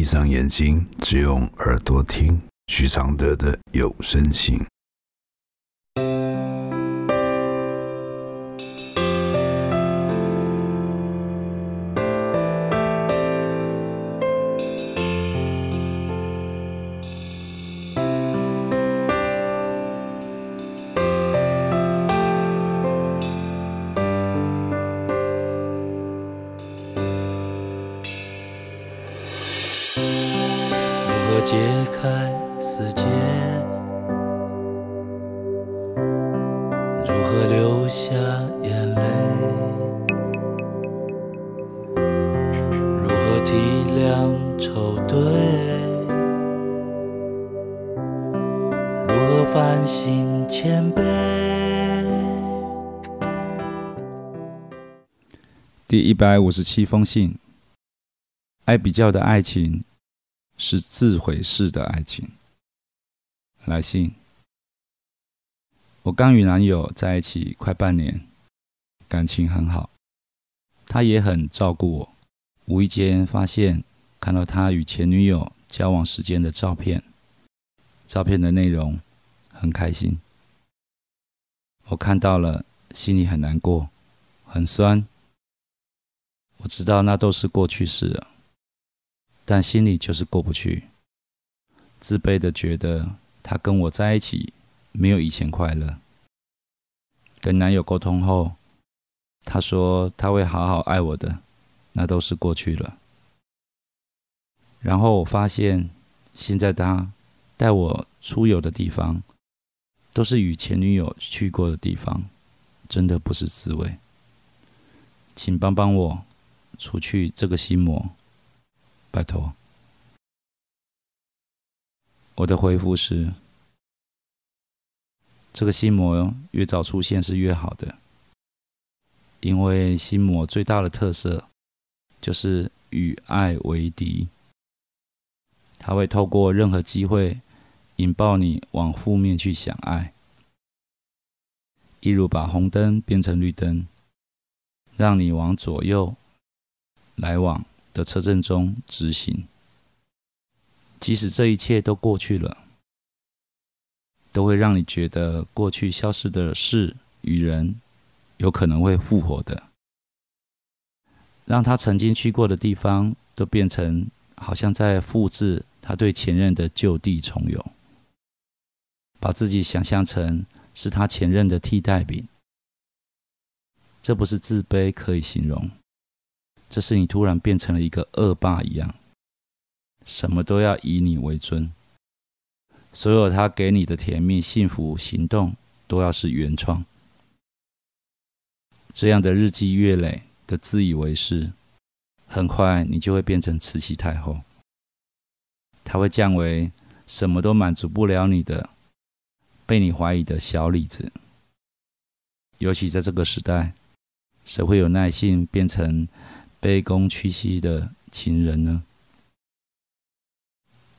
闭上眼睛，只用耳朵听徐常德的有声信。如何解开死结，如何流下眼泪？如何体谅愁对？如何反省谦卑？第一百五十七封信：爱比较的爱情。是自毁式的爱情。来信：我刚与男友在一起快半年，感情很好，他也很照顾我。无意间发现看到他与前女友交往时间的照片，照片的内容很开心。我看到了，心里很难过，很酸。我知道那都是过去式了。但心里就是过不去，自卑的觉得他跟我在一起没有以前快乐。跟男友沟通后，他说他会好好爱我的，那都是过去了。然后我发现，现在他带我出游的地方，都是与前女友去过的地方，真的不是滋味。请帮帮我，除去这个心魔。拜托，我的回复是：这个心魔越早出现是越好的，因为心魔最大的特色就是与爱为敌，他会透过任何机会引爆你往负面去想爱，一如把红灯变成绿灯，让你往左右来往。的车阵中执行，即使这一切都过去了，都会让你觉得过去消失的事与人有可能会复活的，让他曾经去过的地方都变成好像在复制他对前任的就地重游，把自己想象成是他前任的替代品，这不是自卑可以形容。这是你突然变成了一个恶霸一样，什么都要以你为尊，所有他给你的甜蜜、幸福、行动都要是原创。这样的日积月累的自以为是，很快你就会变成慈禧太后，他会降为什么都满足不了你的、被你怀疑的小李子。尤其在这个时代，谁会有耐性变成？卑躬屈膝的情人呢？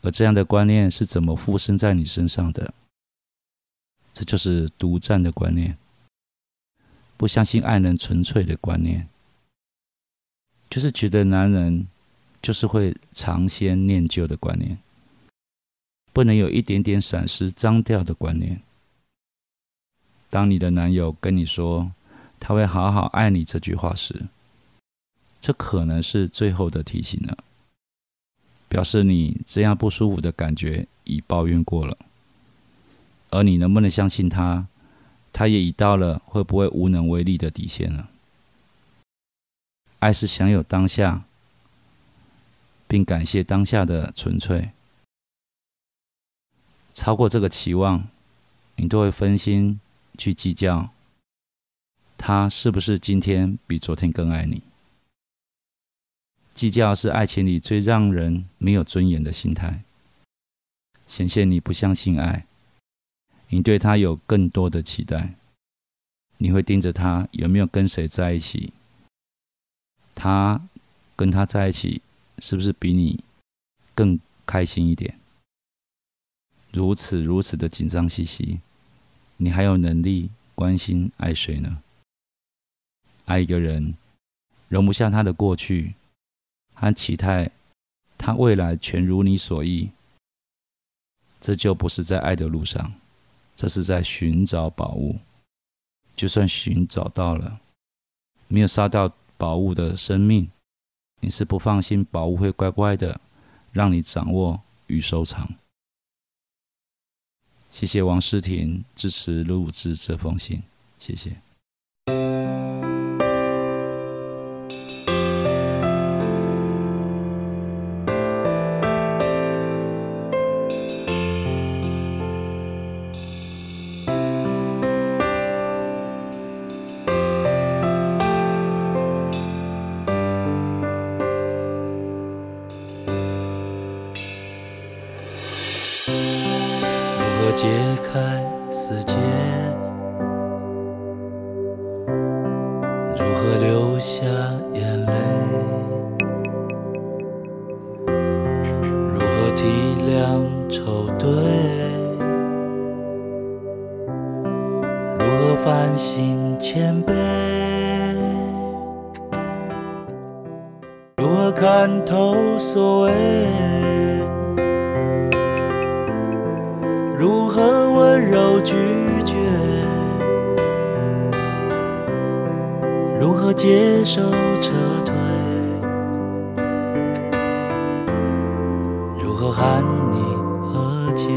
而这样的观念是怎么附身在你身上的？这就是独占的观念，不相信爱能纯粹的观念，就是觉得男人就是会尝鲜念旧的观念，不能有一点点闪失脏掉的观念。当你的男友跟你说他会好好爱你这句话时，这可能是最后的提醒了，表示你这样不舒服的感觉已抱怨过了，而你能不能相信他，他也已到了会不会无能为力的底线了。爱是享有当下，并感谢当下的纯粹，超过这个期望，你都会分心去计较，他是不是今天比昨天更爱你。计较是爱情里最让人没有尊严的心态，显现你不相信爱，你对他有更多的期待，你会盯着他有没有跟谁在一起，他跟他在一起是不是比你更开心一点？如此如此的紧张兮兮，你还有能力关心爱谁呢？爱一个人，容不下他的过去。和期待他未来全如你所意，这就不是在爱的路上，这是在寻找宝物。就算寻找到了，没有杀掉宝物的生命，你是不放心宝物会乖乖的让你掌握与收藏。谢谢王诗婷支持录制这封信，谢谢。解开死结？如何流下眼泪？如何体谅愁对？如何反省谦卑？如何看透所谓？如何接受撤退？如何喊你和解？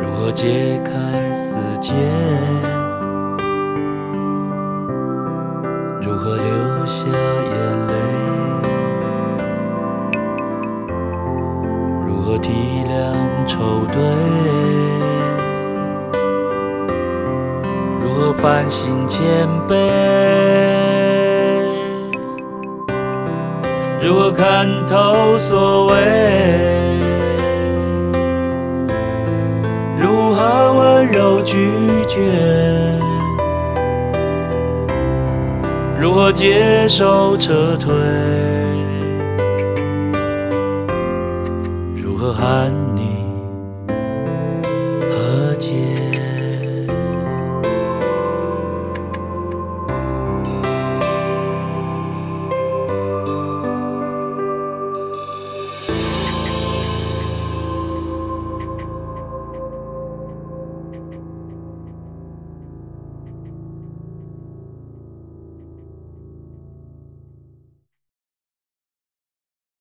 如何解开死结？如何流下眼泪？如何体谅愁对？如何反省谦卑？如何看透所谓？如何温柔拒绝？如何接受？撤退？如何和你和解？